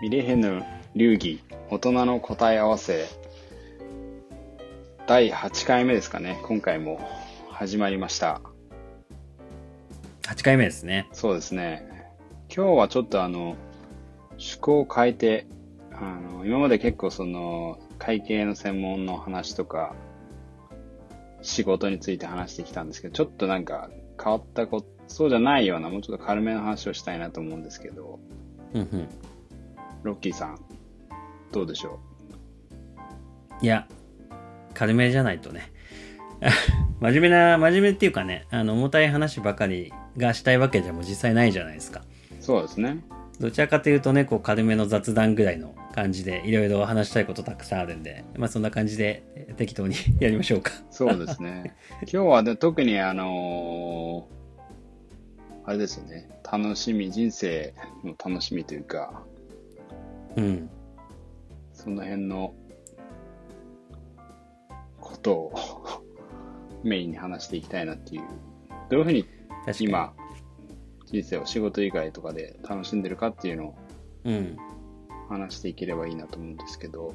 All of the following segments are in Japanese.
ミレヘヌ流儀大人の答え合わせ第8回目ですかね今回も始まりました8回目ですね。そうですね今日はちょっとあの趣向を変えてあの今まで結構その会計の専門の話とか仕事について話してきたんですけどちょっとなんか変わったことそうじゃないようなもうちょっと軽めの話をしたいなと思うんですけどうんうん。ロッキーさんどうでしょいや、軽めじゃないとね。真面目な、真面目っていうかね、あの、重たい話ばかりがしたいわけじゃもう実際ないじゃないですか。うそうですねどちらかというとね、こう軽めの雑談ぐらいの感じでいろいろ話したいことたくさんあるんで、まあそんな感じでえ適当に やりましょうか。そうですね。今日はで特にあのーあれですよね。楽しみ、人生の楽しみというか、うん。その辺のことをメインに話していきたいなっていう。どういうふうに。今、人生を仕事以外とかで楽しんでるかっていうのをうん。話していければいいなと思うんですけど、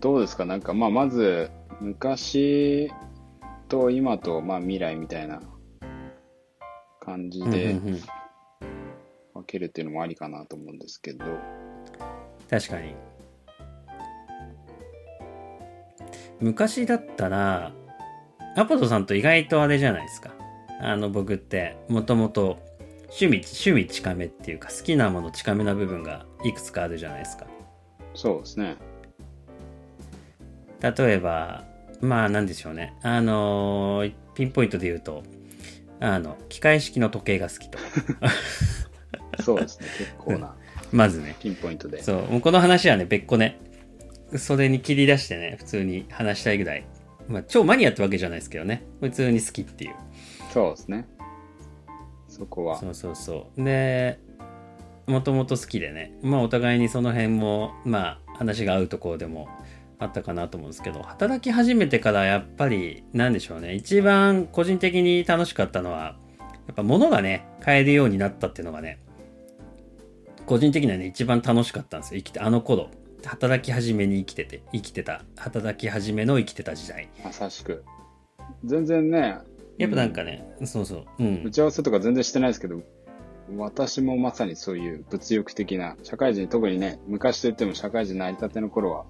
どうですか？なんか、まあ、まず、昔と今と、まあ、未来みたいな感じでうんうんうん分けるっていうのもありかなと思うんですけど、確かに。昔だったら、アポトさんと意外とあれじゃないですか。あの、僕って、もともと、趣味、趣味近めっていうか、好きなもの近めな部分がいくつかあるじゃないですか。そうですね。例えば、まあ、なんでしょうね。あのーピンポイントで言うと、あの、機械式の時計が好きと。そうですね。結構な まずね。ピンポイントで。そう、もうこの話はね、別個ね、それに切り出してね、普通に話したいぐらい。まあ、超マニアってわけじゃないですけどね。普通に好きっていう。そうですね。そこは。そうそうそう。で、もともと好きでね、まあお互いにその辺も、まあ話が合うところでもあったかなと思うんですけど、働き始めてからやっぱり、なんでしょうね、一番個人的に楽しかったのは、やっぱ物がね、買えるようになったっていうのがね、個人的にはね、一番楽しかったんですよ。生きて、あの頃。働き始めに生きてて、生きてた、働き始めの生きてた時代。まさしく。全然ね、やっぱなんかね、そうそう、うん打。ち合わせとか全然してないですけど、私もまさにそういう物欲的な、社会人、特にね、昔と言っても社会人成り立ての頃は、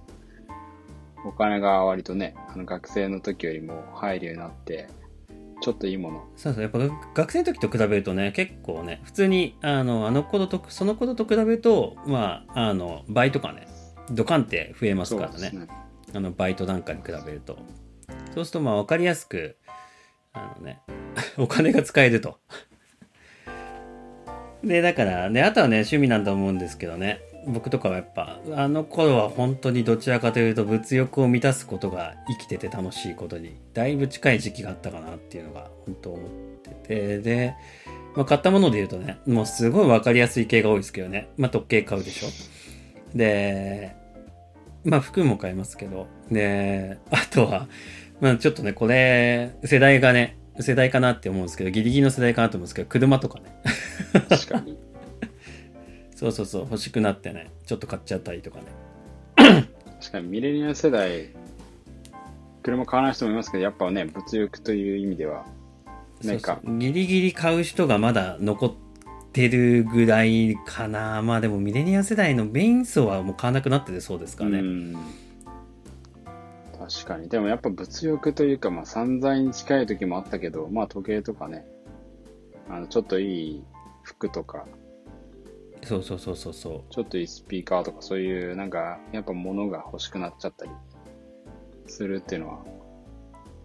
お金が割とね、あの学生の時よりも入るようになって、ちょっといいもの。そうそう、やっぱが学生の時と比べるとね、結構ね、普通に、あの、あの頃と、その頃と比べると、まあ、あの、倍とかね、ドカンって増えますからね。ね。あの、バイトなんかに比べると。そうすると、まあ、わかりやすく、あのね、お金が使えると。で、だから、ね、あとはね、趣味なんだと思うんですけどね、僕とかはやっぱ、あの頃は本当にどちらかというと物欲を満たすことが生きてて楽しいことに、だいぶ近い時期があったかなっていうのが本当思ってて、で、まあ、買ったもので言うとね、もうすごいわかりやすい系が多いですけどね、まあ、時計買うでしょ。で、まあ服も買いますけど、で、あとは、まあちょっとね、これ、世代がね、世代かなって思うんですけど、ギリギリの世代かなと思うんですけど、車とかね。確かに。そうそうそう、欲しくなってね、ちょっと買っちゃったりとかね。確かにミレニアル世代、車買わない人もいますけど、やっぱね、物欲という意味では、なんかそうそうギリギリ買う人がまだ残ってるぐらいかな。まあでもミレニア世代のメイン層はもう買わなくなっててそうですからね。うん確かに。でもやっぱ物欲というか、まあ散財に近い時もあったけど、まあ時計とかね、あの、ちょっといい服とか、そうそうそうそうそう。ちょっといいスピーカーとかそういうなんか、やっぱ物が欲しくなっちゃったりするっていうのは、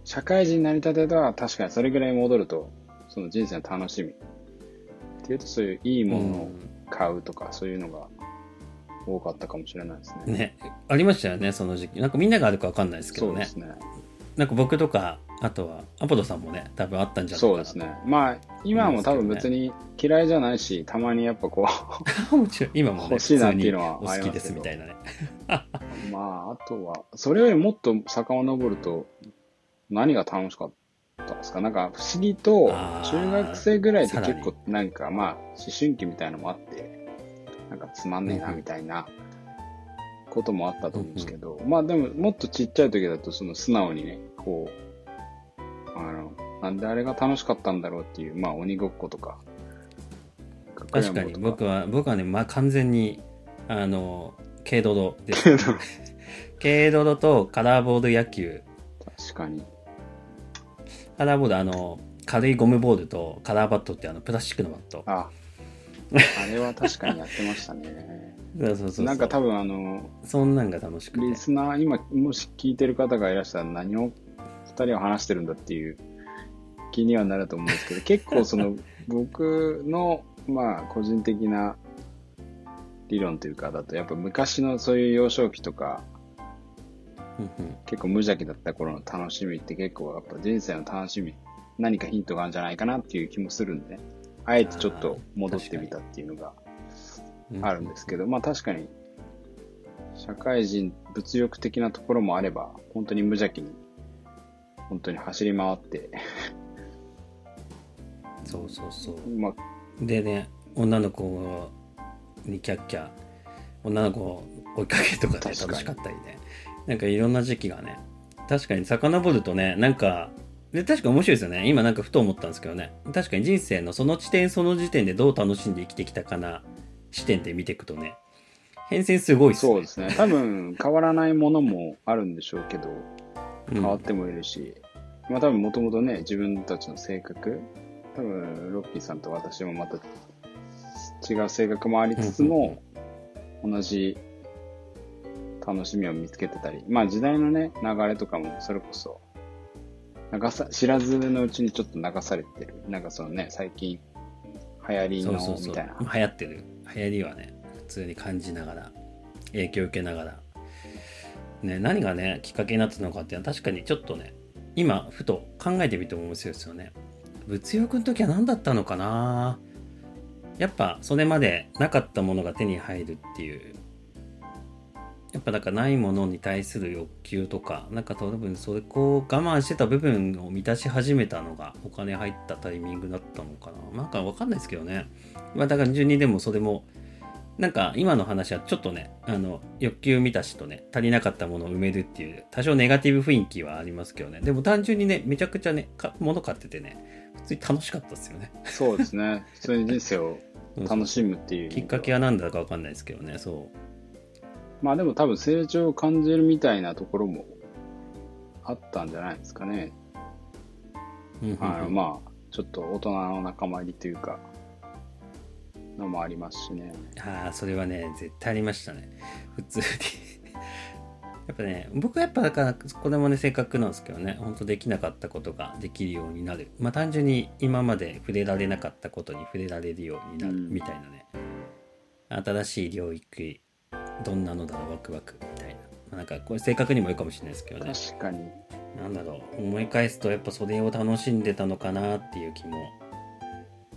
社会人になりたてでは確かにそれぐらい戻ると、その人生の楽しみ。っていうとそういういいものを買うとか、そういうのが多かったかもしれないですね。ね、ありましたよね、その時期。なんかみんながあるかわかんないですけどねそうです。ね。なんか僕とか、あとは、アポロさんもね、多分あったんじゃないかな。そうですね。まあ、今も多分別に嫌いじゃないし、たまにやっぱこ もちろん、今もね、欲しいなっていうのはお好きですみたいなね。う、まあ、あとは、それよりもっと遡ると、何が楽しかっったんですか？なんか不思議と中学生ぐらいってさらに結構なんかまあ、思春期みたいのもあって、なんかつまんねえなうんうんみたいなこともあったと思うんですけど、まあでももっとちっちゃい時だとその素直にね、こう、なんであれが楽しかったんだろうっていう、まあ鬼ごっことか。確かに僕は。は僕はね、まあ、完全にあの軽ドロです軽ドロとカラーボール野球確かに。カラーボールあの軽いゴムボールとカラーバットってあのプラスチックのバットあ、あれは確かにやってましたね。そうそうそうなんか多分あの、そんなんが楽しくてリスナー、今、もし聞いてる方がいらっしゃら何を二人は話してるんだっていう気にはなると思うんですけど、結構その、僕の、まあ、個人的な理論というか、だと、やっぱ昔のそういう幼少期とか、結構無邪気だった頃の楽しみって結構やっぱ人生の楽しみ、何かヒントがあるんじゃないかなっていう気もするんで、あえてちょっと戻ってみたっていうのがうんあるんですけど、まあ確かに、社会人、物欲的なところもあれば、本当に無邪気に、本当に走り回って、そうそうそう。まあ、でね女の子にキャッキャ女の子を追いかけるとかで楽しかったりね。なんかいろんな時期がね確かに遡るとねなんかで確か面白いですよね。今なんかふと思ったんですけどね。確かに人生のその地点その時点でどう楽しんで生きてきたかな視点で見ていくとね変遷すごいっすね。そうですね。多分変わらないものもあるんでしょうけど、うん。変わってもいるし、まあ多分もともとね、自分たちの性格、多分ロッキーさんと私もまた違う性格もありつつも、同じ楽しみを見つけてたり、まあ時代のね、流れとかもそれこそ、流さ、知らずのうちにちょっと流されてる。なんかそのね、最近流行りのそうそうそう。みたいな。流行ってる。流行りはね普通に感じながら影響を受けながら。ね何がねきっかけになったのかっていうのは確かにちょっとね今ふと考えてみても面白いですよね物欲の時は何だったのかな？やっぱそれまでなかったものが手に入るっていう。やっぱなんかないものに対する欲求とかなんか多分それこう我慢してた部分を満たし始めたのがお金入ったタイミングだったのかな？なんかわかんないですけどね。まあだから順にでもそれもなんか今の話はちょっとねあの欲求満たしとね足りなかったものを埋めるっていう多少ネガティブ雰囲気はありますけどね。でも単純にねめちゃくちゃね物買っててね通に楽しかったですよねそうですね。普通に人生を楽しむっていう。きっかけは何だかわかんないですけどねそまあでも多分成長を感じるみたいなところもあったんじゃないですかね。う、うんあのまあ、ちょっと大人の仲間入りというか、のもありますしね。ああそれはね絶対ありましたね普通にやっぱね僕はやっぱだからこれもね性格なんですけどね本当できなかったことができるようになる。まあ単純に今まで触れられなかったことに触れられるようになるうん。みたいなね、新しい領域どんなのだろうワクワクみたいな。まあなんかこれ性格にもいいかもしれないですけどね。確かに。なんだろう思い返すとやっぱそれを楽しんでたのかなっていう気も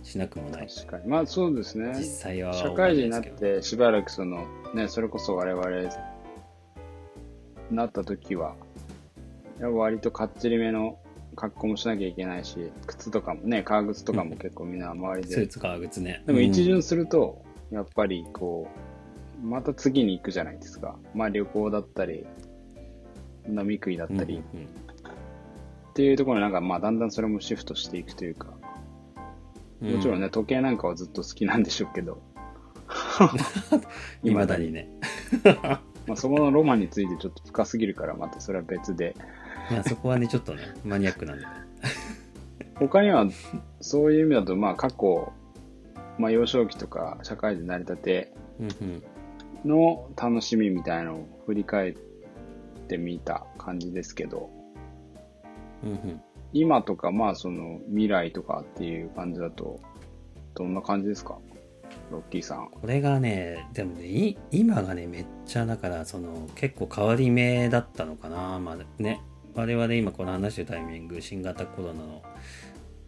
しなくもない。確かに。まあそうですね。実際は社会人になってしばらくその、ね、それこそ我々、なった時は、割とかっちりめの格好もしなきゃいけないし、靴とかもね、革靴とかも結構みんな周りで。スーツ革靴ね。でも一うん。巡すると、やっぱりこう、また次に行くじゃないですか。まあ旅行だったり、飲み食いだったり、うんうん。っていうところになんかまあだんだんそれもシフトしていくというか、うん。もちろんね、時計なんかはずっと好きなんでしょうけど、いまだにね。まあ、そこのロマンについてちょっと深すぎるから、またそれは別で。まあそこはね、ちょっとね、マニアックなんで。他には、そういう意味だと、まあ過去、まあ幼少期とか社会人成り立て。の楽しみみたいのを振り返ってみた感じですけど、うんうん。今とかまあその未来とかっていう感じだと、どんな感じですか？ロッキーさん。これがね、でもね、今がね、めっちゃだから、その、結構変わり目だったのかな。まあね、我々今この話してるタイミング、新型コロナの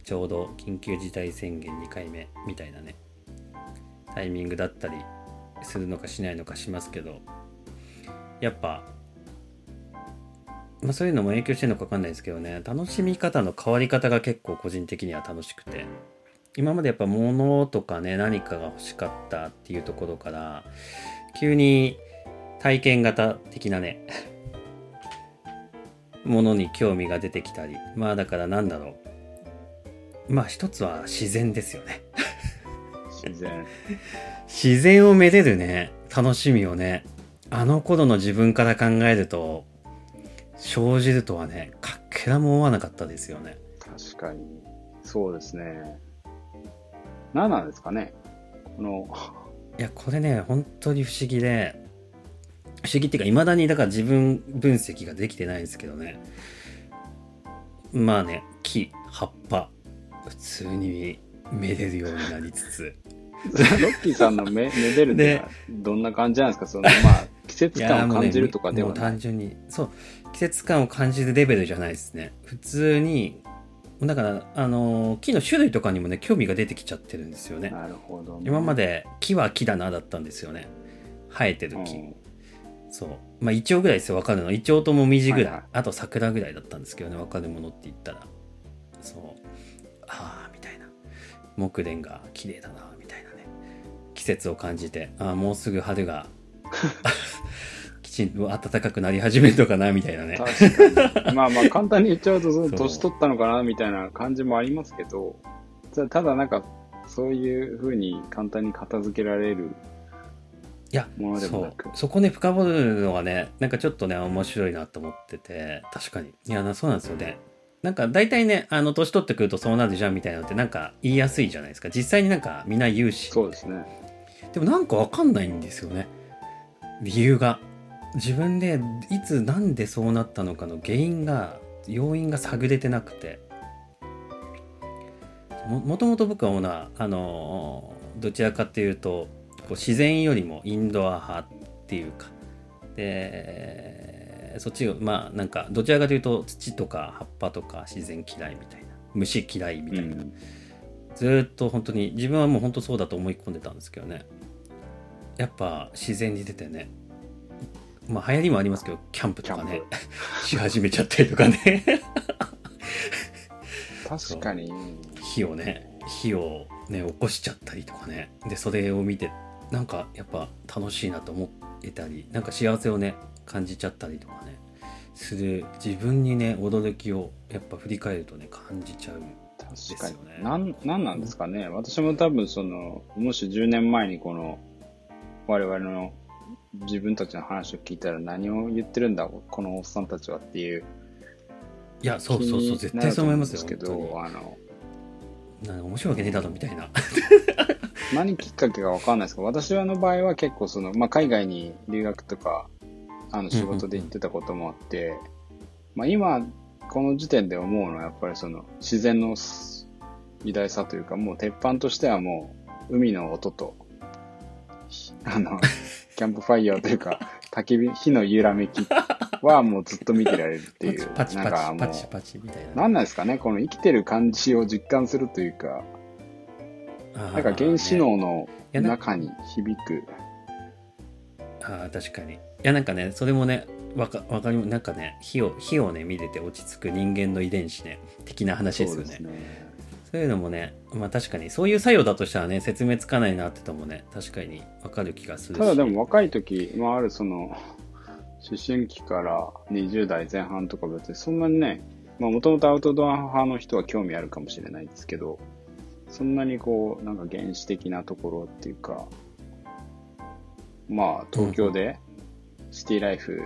ちょうど緊急事態宣言2回目みたいなね、タイミングだったりするのかしないのかしますけど、やっぱ、まあ、そういうのも影響してるのか分かんないですけどね。楽しみ方の変わり方が結構個人的には楽しくて。今までやっぱ物とかね何かが欲しかったっていうところから急に体験型的なね ものに興味が出てきたりまあだからなんだろうまあ一つは自然ですよね自然。自然をめでるね楽しみをねあの頃の自分から考えると生じるとはねかけらも思わなかったですよね確かに。そうですね。何なんですかね。この、いやこれね本当に不思議で。不思議っていうかいまだにだから自分分析ができてないんですけどね。まあね木葉っぱ。普通にめでるようになりつつ。ロッキーさんのめ、めでるってどんな感じなんですか？その、まあ、季節感を感じるとかでもうはない。単純にそう。季節感を感じるレベルじゃないですね。普通にだからあの木の種類とかにもね興味が出てきちゃってるんですよね。なるほど、ね。今まで木は木だなだったんですよね。生えてる木、うん。そう。まあイチョウぐらいですよ分かるの。イチョウとモミジぐらい、はいはい。あと桜ぐらいだったんですけどね分かるものって言ったら。そう。ああみたいな。木蓮が綺麗だなみたいなね。季節を感じてああもうすぐ春が。き ちんと暖かくなり始めるのかなみたいなね。まあまあ、簡単に言っちゃうと、その年取ったのかなみたいな感じもありますけど、ただなんか、そういうふうに簡単に片付けられるいやものでそうもなく。そこね深掘るのがねなんかちょっとね面白いなと思ってて確かに。いやなそうなんですよね。なんか大体ねあの年取ってくるとそうなるじゃんみたいなのってなんか言いやすいじゃないですか。実際になんかみんな言うし。そうですね。でもなんかわかんないんですよね。理由が自分でいつなんでそうなったのかの原因が要因が探れてなくて。ももともと僕はほなあのどちらかっていうとこう自然よりもインドア派っていうか。でそっちがまあなんかどちらかというと土とか葉っぱとか自然嫌いみたいな。虫嫌いみたいな、うん。ずーっと本当に自分はもう本当そうだと思い込んでたんですけどね。やっぱ自然に出てねまあ流行りもありますけどキャンプとかね し始めちゃったりとかね。確かに。火をね火をね起こしちゃったりとかね。でそれを見てなんかやっぱ楽しいなと思えたりなんか幸せをね感じちゃったりとかね。する。自分にね驚きをやっぱ振り返るとね感じちゃう確かに。ね。なん、なんなんですかね。私も多分その、もし10年前にこの、我々の自分たちの話を聞いたら何を言ってるんだ、このおっさんたちはっていう。いやそうそうそう絶対そう思いますよけど、あの、な面白いわけねえだろみたいな。何きっかけかわかんないですけど、私の場合は結構その、まあ、海外に留学とか、あの、仕事で行ってたこともあって、まあ、今、この時点で思うのはやっぱりその、自然の偉大さというか、もう鉄板としてはもう、海の音と、ひあの、キャンプファイヤーというか、焚き火、火の揺らめきはもうずっと見てられるっていう。パチパチなんかもうパチパチみたいな。なんなんですかねこの生きてる感じを実感するというか、なんか原子脳の中に響く。あー確かに。いやなんかね、それもね、わかわかり。なんかね、火を、火をね、見れて落ち着く人間の遺伝子ね、的な話ですよね。そうね。いうのもね、まあ確かに、そういう作用だとしたらね、説明つかないなってともね、確かにわかる気がするし。ただでも若い時、まああるその、思春期から20代前半とか別にそんなにね、まあもともとアウトドア派の人は興味あるかもしれないですけど、そんなにこう、なんか原始的なところっていうか、まあ東京でシティライフ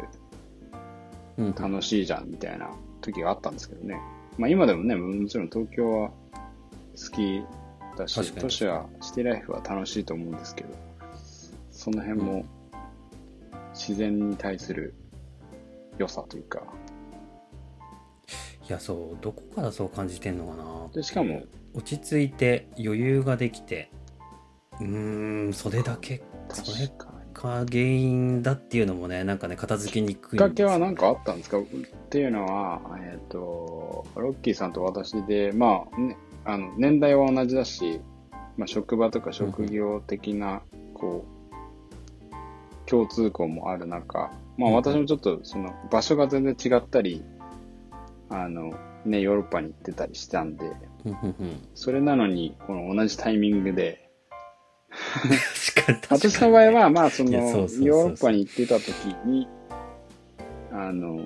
うん、楽しいじゃんみたいな時があったんですけどね。まあ今でもね、もちろん東京は好きだし都市は、シティライフは楽しいと思うんですけど、その辺も自然に対する良さというか、いや、そう、どこからそう感じてんのかな。でしかも、落ち着いて余裕ができて、うーん、それだけ、それ確かに。が原因だっていうのもね、なんかね、片付けにくいきっかけは何かあったんですか？っていうのは、えっ、と、ロッキーさんと私で、まあ、ね、あの、年代は同じだし、まあ、職場とか職業的な、こう、共通項もある中、まあうん私もちょっとその場所が全然違ったり、あの、ね、ヨーロッパに行ってたりしたんで、それなのに、この同じタイミングで、私の場合は、まあその、ヨーロッパに行ってた時に、あの、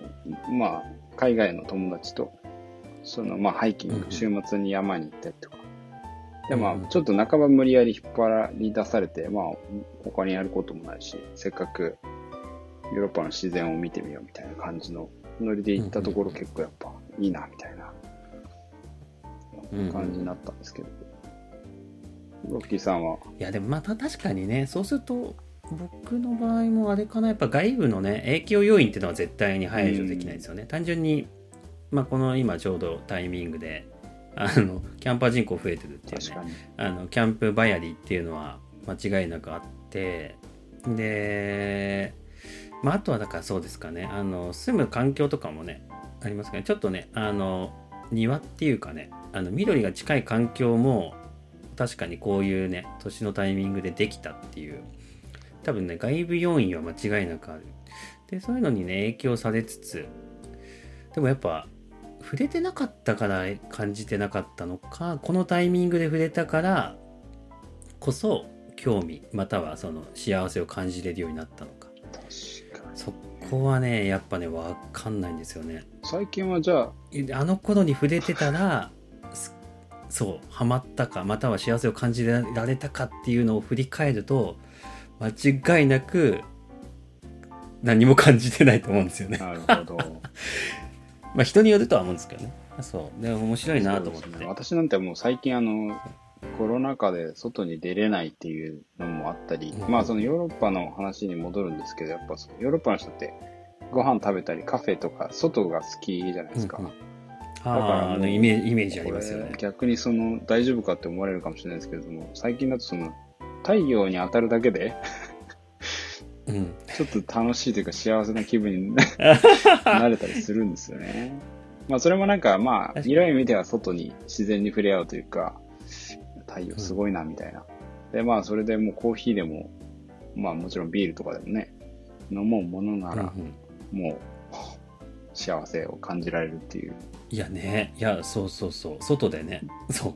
まあ、海外の友達と、その、まあ、ハイキング、うんうん。週末に山に行ったりとか。で、まうんうん。あ、ちょっと半ば無理やり引っ張り出されて、まあ、他にやることもないし、せっかくヨーロッパの自然を見てみようみたいな感じのノリで行ったところうんうんうん。結構やっぱいいな、みたいなうんうん感じになったんですけど。ロッキーさんは、いやでもまた確かにねそうすると僕の場合もあれかなやっぱ外部のね影響要因っていうのは絶対に排除できないですよね、単純に、まあ、この今ちょうどタイミングであのキャンパー人口増えてるっていうね。あのキャンプバヤリっていうのは間違いなくあってで、まあ、あとはだからそうですかねあの住む環境とかもねありますかねちょっとねあの庭っていうかねあの緑が近い環境も確かにこういうね年のタイミングでできたっていう多分ね外部要因は間違いなくあるでそういうのにね影響されつつでもやっぱ触れてなかったから感じてなかったのかこのタイミングで触れたからこそ興味またはその幸せを感じれるようになったのか。そこはねやっぱね分かんないんですよね最近はじゃあ、あの頃に触れてたらすそうハマったかまたは幸せを感じられたかっていうのを振り返ると間違いなく何も感じてないと思うんですよねなるほど。まあ人によるとは思うんですけどね。そう。でも面白いなと思って、ね。私なんてもう最近あの、コロナ禍で外に出れないっていうのもあったり、うん。まあそのヨーロッパの話に戻るんですけど、やっぱそのヨーロッパの人ってご飯食べたりカフェとか外が好きじゃないですか。うんうん。だからあのイメージイメージありますよね。逆にその大丈夫かって思われるかもしれないですけれども、最近だとその太陽に当たるだけでうんちょっと楽しいというか幸せな気分に なれたりするんですよね。まあそれもなんかまあ、確かに色々見ては外に自然に触れ合うというか、太陽すごいなみたいな。でまあそれでもうコーヒーでも、まあもちろんビールとかでもね、飲もうものならうんうんもう幸せを感じられるっていう。いやね、いや、そうそうそう、外でね、そう。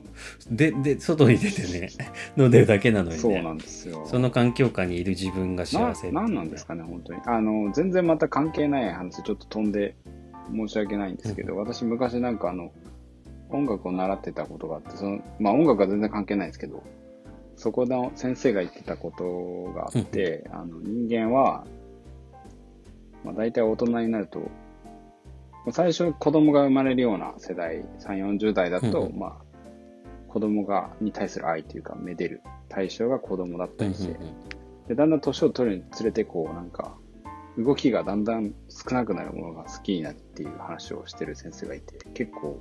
で、で、外に出てね、飲んでるだけなのにね。そうなんですよ。その環境下にいる自分が幸せっていうねな、なんなんですかね、本当に。あの、全然また関係ない話、ちょっと飛んで申し訳ないんですけど、私昔なんかあの、音楽を習ってたことがあって、その、まあ音楽は全然関係ないですけど、そこの先生が言ってたことがあって、あの、人間は、まあ大体大人になると、最初子供が生まれるような世代、3、40代だと、うんうん。まあ、子供が、に対する愛というか、めでる対象が子供だったりして、うんうんうん。で、だんだん年を取るにつれて、こう、なんか、動きがだんだん少なくなるものが好きになるっていう話をしてる先生がいて、結構、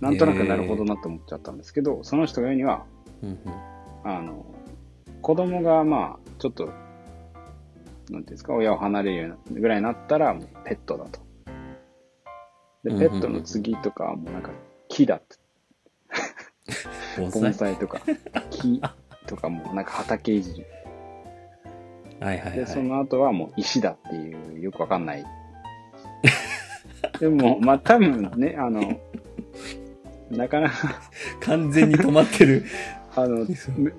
なんとなくなるほどなと思っちゃったんですけど、その人が言うには、うんうん。あの、子供がまあ、ちょっと、なんていうんですか、親を離れるぐらいになったら、もうペットだと。で、ペットの次とかはもうなんか、木だって、盆栽とか、木とかもなんか畑いじり。はいはいで、そはい。の後はもう石だっていう、よくわかんない。でも、まあ多分ね、あの、なかなか、完全に止まってる あの、む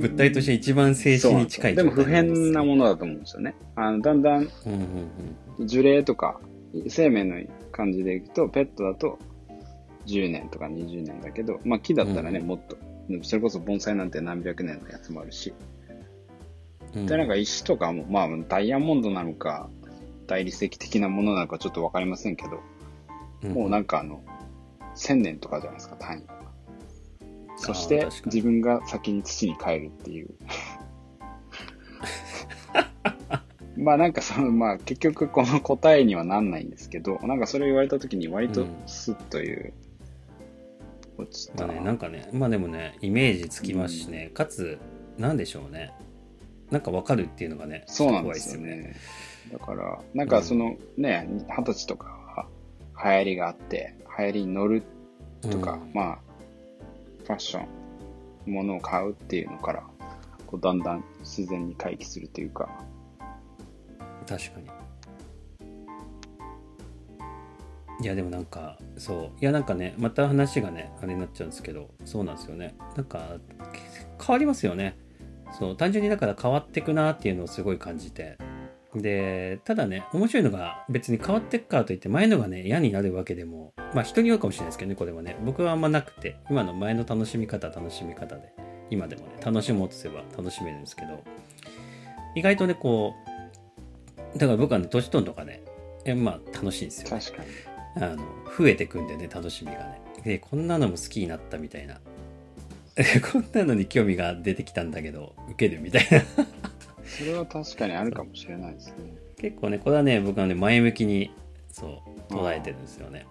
物体として一番静止に近いでも不変なの。ものだと思うんですよね。あの、だんだん樹齢とか、生命の感じでいくと、ペットだと10年とか20年だけど、まあ木だったらね、うんもっと、それこそ盆栽なんて何百年のやつもあるし、うん。で、なんか石とかも、まあダイヤモンドなのか、大理石的なものなのかちょっとわかりませんけど、うんもうなんかあの、1000年とかじゃないですか、単位。そして自分が先に土に帰るっていう。まあなんかその、まあ結局この答えにはなんないんですけど、なんかそれ言われた時に割とうんスッという、落ちたまあね、なんかね、まあでもね、イメージつきますしね、かつ、なんでしょうね。なんかわかるっていうのがね、そうなん怖いですよね。ね。だから、なんかそのね、二十歳とかは流行りがあって、流行りに乗るとか、うんまあ、ファッション、物を買うっていうのから、こうだんだん自然に回帰するというか、確かに。いやでもなんかそう。いやなんかねまた話がねあれになっちゃうんですけどそうなんですよね。なんか変わりますよね。そう。単純にだから変わってくなっていうのをすごい感じて。でただね面白いのが別に変わってくからといって前のがね嫌になるわけでもまあ人によるかもしれないですけどねこれはね。僕はあんまなくて今の前の楽しみ方楽しみ方で。今でもね楽しもうとすれば楽しめるんですけど。意外とねこうだから僕はね年取るのがねえまあ楽しいんですよ。確かに。あの増えてくんでね楽しみがね。でこんなのも好きになったみたいな。こんなのに興味が出てきたんだけど受けるみたいな。それは確かにあるかもしれないですね。結構ねこれはね僕はね前向きにそう捉えてるんですよね。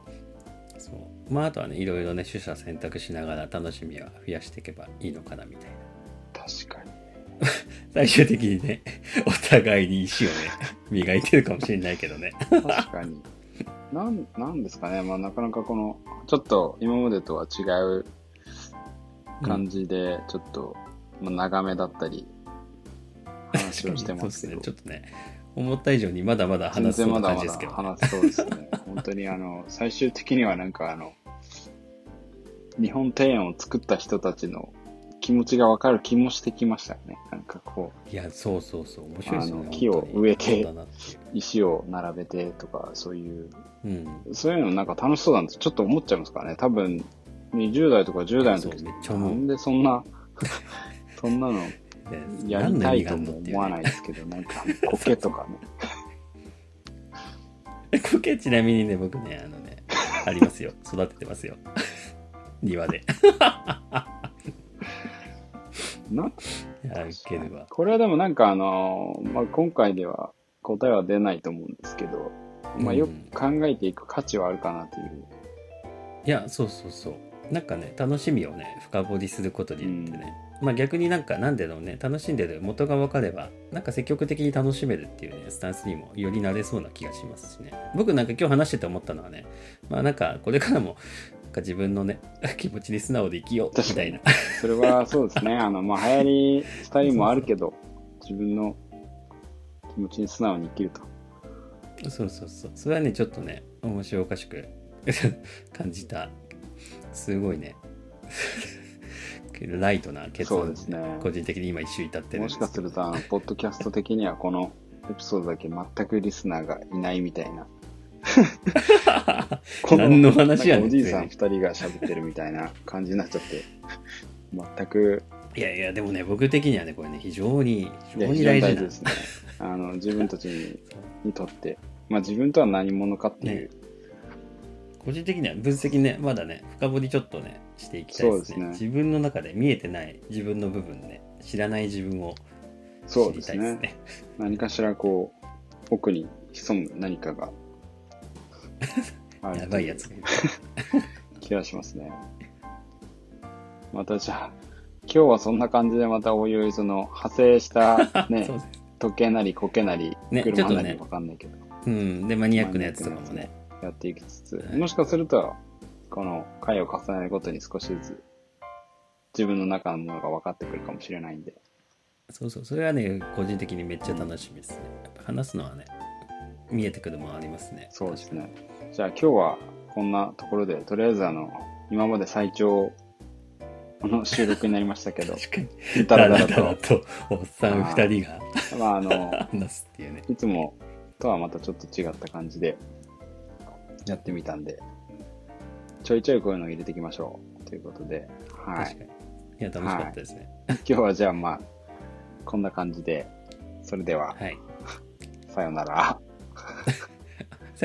そう。まああとはねいろいろね取捨選択しながら楽しみは増やしていけばいいのかなみたいな。確かに。最終的にね お互いに石をね 磨いてるかもしれないけどね確かに。なん、なんですかね。まあなかなかこの、ちょっと今までとは違う感じで、ちょっと、まあ、長めだったり、話をしてますけど。そうですねちょっとね思った以上にまだまだ全話すそうな感じですけど、話せそうですね。本当にあの、最終的にはなんかあの、日本庭園を作った人たちの気持ちがわかる気もしてきましたよね。なんかこう、いやそうそうそう。面白いですよねあの木を植えて石を並べてとか、そういう、うん。そういうのなんか楽しそうなんです。ちょっと思っちゃいますからね。多分、20代とか10代の時そうめっちゃなんでそんな、そんなのでやりたいとも思わないですけど、なんか苔とかね。コケちなみにね僕ねあのねありますよ。育ててますよ。庭でな、いやウケるわこれはでもなんかあの、まあ、今回では答えは出ないと思うんですけど、まあ、よく考えていく価値はあるかなという。いやそうそうそう。なんかね楽しみをね深掘りすることによってね、まあ逆になんかなんでだろうね。楽しんでる元が分かればなんか積極的に楽しめるっていうねスタンスにもよりなれそうな気がしますしね。僕なんか今日話してて思ったのはねまあなんかこれからもか自分のね 気持ちに素直で生きようみたいな。それはそうですね。あの、まあ、流行りスタイルもあるけど、自分の気持ちに素直に生きると。そうそうそう。それはねちょっとね面白おかしく 感じた。すごいね。ライトな結論。ですね。個人的に今一周至ってるんもしかすると、あの、ポッドキャスト的にはこのエピソードだけ全くリスナーがいないみたいな。こ何の話やねんおじいさん二人が喋ってるみたいな感じになっちゃって、全く、いやいやでもね僕的にはねこれね非常に非常に大事な。ですね。あの、自分たちににとって、まあ自分とは何者かっていう、個人的には分析ねまだね深掘りちょっとねしていきたいですね。ね。自分の中で見えてない自分の部分ね知らない自分を知りそうですね。たいですね。何かしらこう、奥に潜む何かがある やばいやつ。がいる気がしますね。またじゃあ、今日はそんな感じでまたおいおいその派生した ねそう、です。時計なり苔なり、ね車なりわかんないけど、うん。でマニアックなやつとかもね。やっていきつつ、はい。もしかすると、この回を重ねるごとに少しずつ自分の中のものが分かってくるかもしれないんで、そうそう。それはね個人的にめっちゃ楽しみですね。やっぱ話すのはね見えてくるものありますねそうですね。じゃあ今日はこんなところで、とりあえずあの、今まで最長の収録になりましたけど、確かにだらだらだらと、とおっさん二人がまああの、話すっていうねいつもとはまたちょっと違った感じでやってみたんで、ちょいちょいこういうのを入れていきましょう。ということで、はい。確かにいや楽しかったですね今日はじゃあまあ、こんな感じで、それでは、はい、さようなら。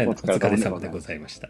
お疲れ様でございました